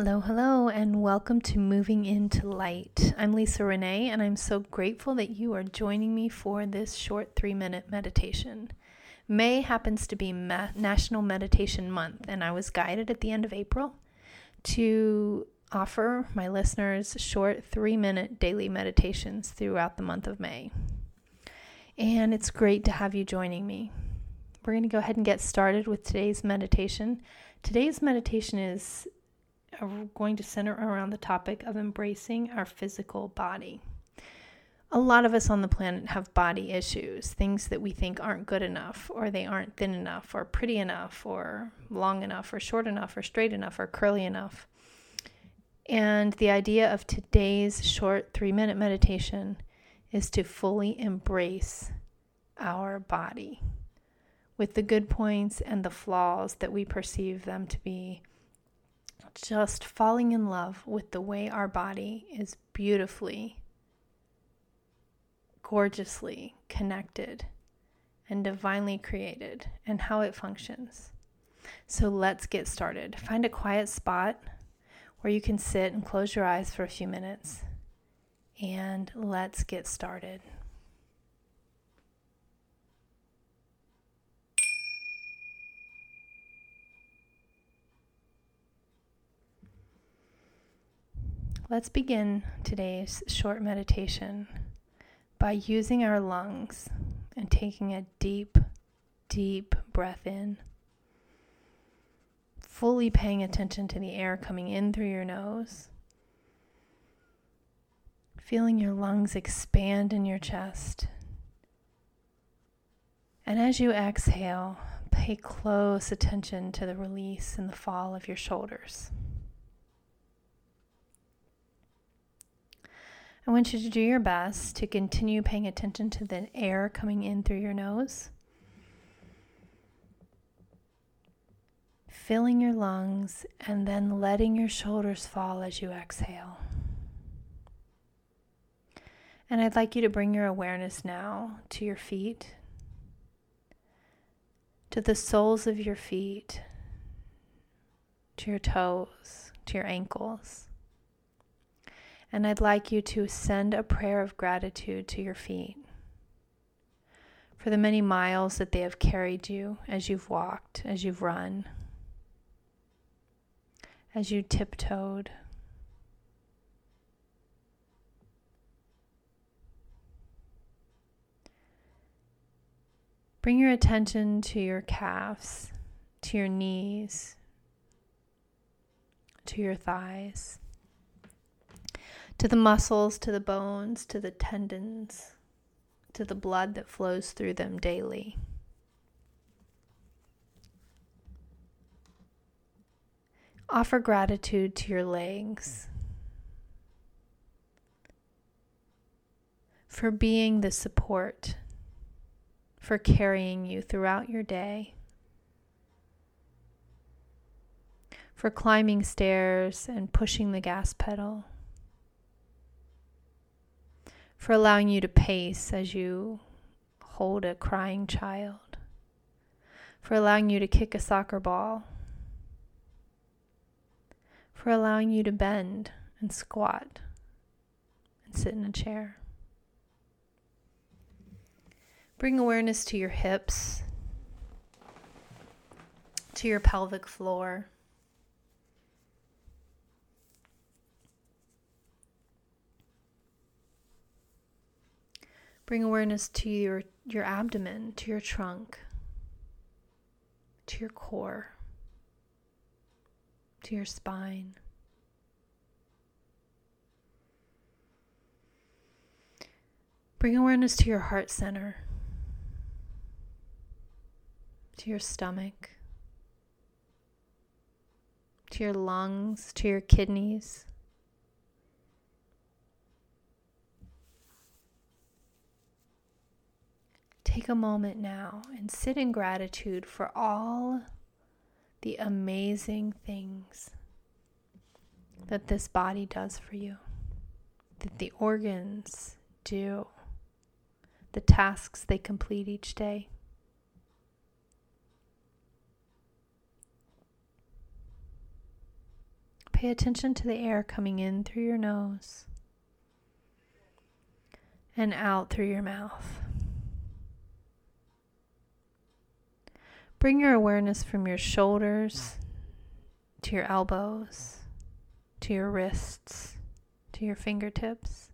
Hello, hello, and welcome to Moving into Light. I'm Lisa Renee, and I'm so grateful that you are joining me for this short three minute meditation. May happens to be Ma- National Meditation Month, and I was guided at the end of April to offer my listeners short three minute daily meditations throughout the month of May. And it's great to have you joining me. We're going to go ahead and get started with today's meditation. Today's meditation is going to center around the topic of embracing our physical body. A lot of us on the planet have body issues, things that we think aren't good enough, or they aren't thin enough, or pretty enough, or long enough, or short enough, or straight enough, or curly enough. And the idea of today's short three minute meditation is to fully embrace our body with the good points and the flaws that we perceive them to be just falling in love with the way our body is beautifully, gorgeously connected and divinely created and how it functions. So let's get started. Find a quiet spot where you can sit and close your eyes for a few minutes. And let's get started. Let's begin today's short meditation by using our lungs and taking a deep, deep breath in, fully paying attention to the air coming in through your nose, feeling your lungs expand in your chest. And as you exhale, pay close attention to the release and the fall of your shoulders. I want you to do your best to continue paying attention to the air coming in through your nose, filling your lungs, and then letting your shoulders fall as you exhale. And I'd like you to bring your awareness now to your feet, to the soles of your feet, to your toes, to your ankles. And I'd like you to send a prayer of gratitude to your feet for the many miles that they have carried you as you've walked, as you've run, as you tiptoed. Bring your attention to your calves, to your knees, to your thighs to the muscles, to the bones, to the tendons, to the blood that flows through them daily. Offer gratitude to your legs for being the support, for carrying you throughout your day, for climbing stairs and pushing the gas pedal for allowing you to pace as you hold a crying child, for allowing you to kick a soccer ball, for allowing you to bend and squat and sit in a chair. Bring awareness to your hips, to your pelvic floor. Bring awareness to your, your abdomen, to your trunk, to your core, to your spine. Bring awareness to your heart center, to your stomach, to your lungs, to your kidneys. Take a moment now and sit in gratitude for all the amazing things that this body does for you, that the organs do, the tasks they complete each day. Pay attention to the air coming in through your nose and out through your mouth. Bring your awareness from your shoulders to your elbows, to your wrists, to your fingertips.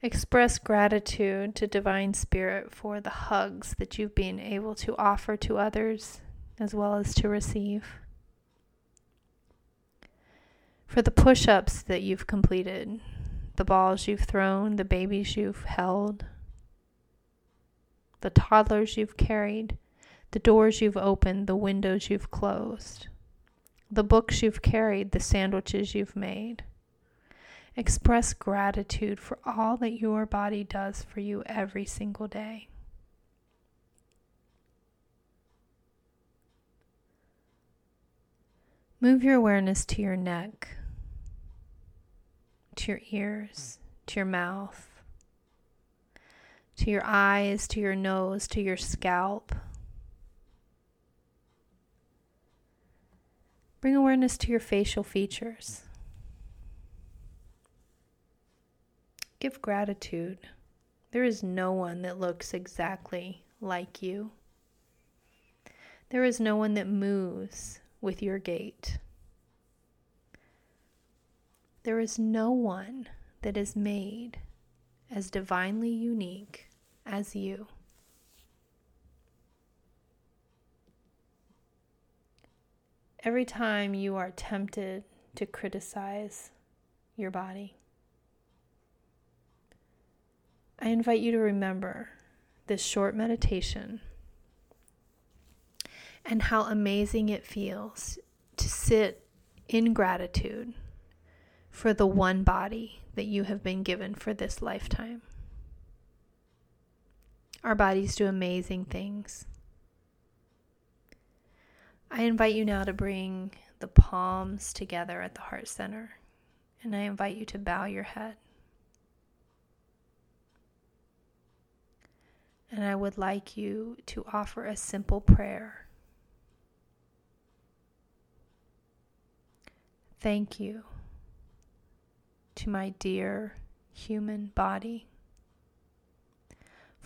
Express gratitude to Divine Spirit for the hugs that you've been able to offer to others as well as to receive. For the push ups that you've completed, the balls you've thrown, the babies you've held, the toddlers you've carried, the doors you've opened, the windows you've closed, the books you've carried, the sandwiches you've made. Express gratitude for all that your body does for you every single day. Move your awareness to your neck, to your ears, to your mouth, to your eyes, to your nose, to your scalp. Bring awareness to your facial features. Give gratitude. There is no one that looks exactly like you. There is no one that moves with your gait. There is no one that is made as divinely unique as you. Every time you are tempted to criticize your body, I invite you to remember this short meditation and how amazing it feels to sit in gratitude for the one body that you have been given for this lifetime. Our bodies do amazing things. I invite you now to bring the palms together at the heart center, and I invite you to bow your head. And I would like you to offer a simple prayer. Thank you to my dear human body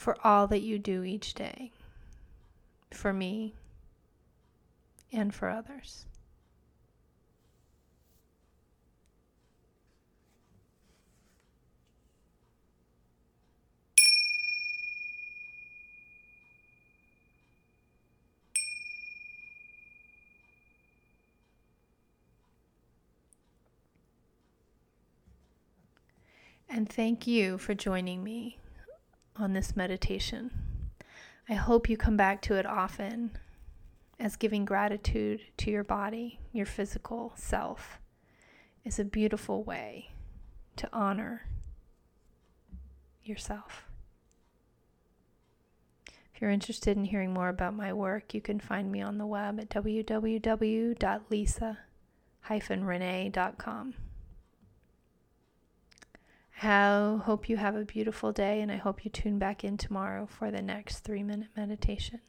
for all that you do each day for me and for others. And thank you for joining me on this meditation. I hope you come back to it often, as giving gratitude to your body, your physical self, is a beautiful way to honor yourself. If you're interested in hearing more about my work, you can find me on the web at www.lisa-renee.com. I hope you have a beautiful day, and I hope you tune back in tomorrow for the next three minute meditation.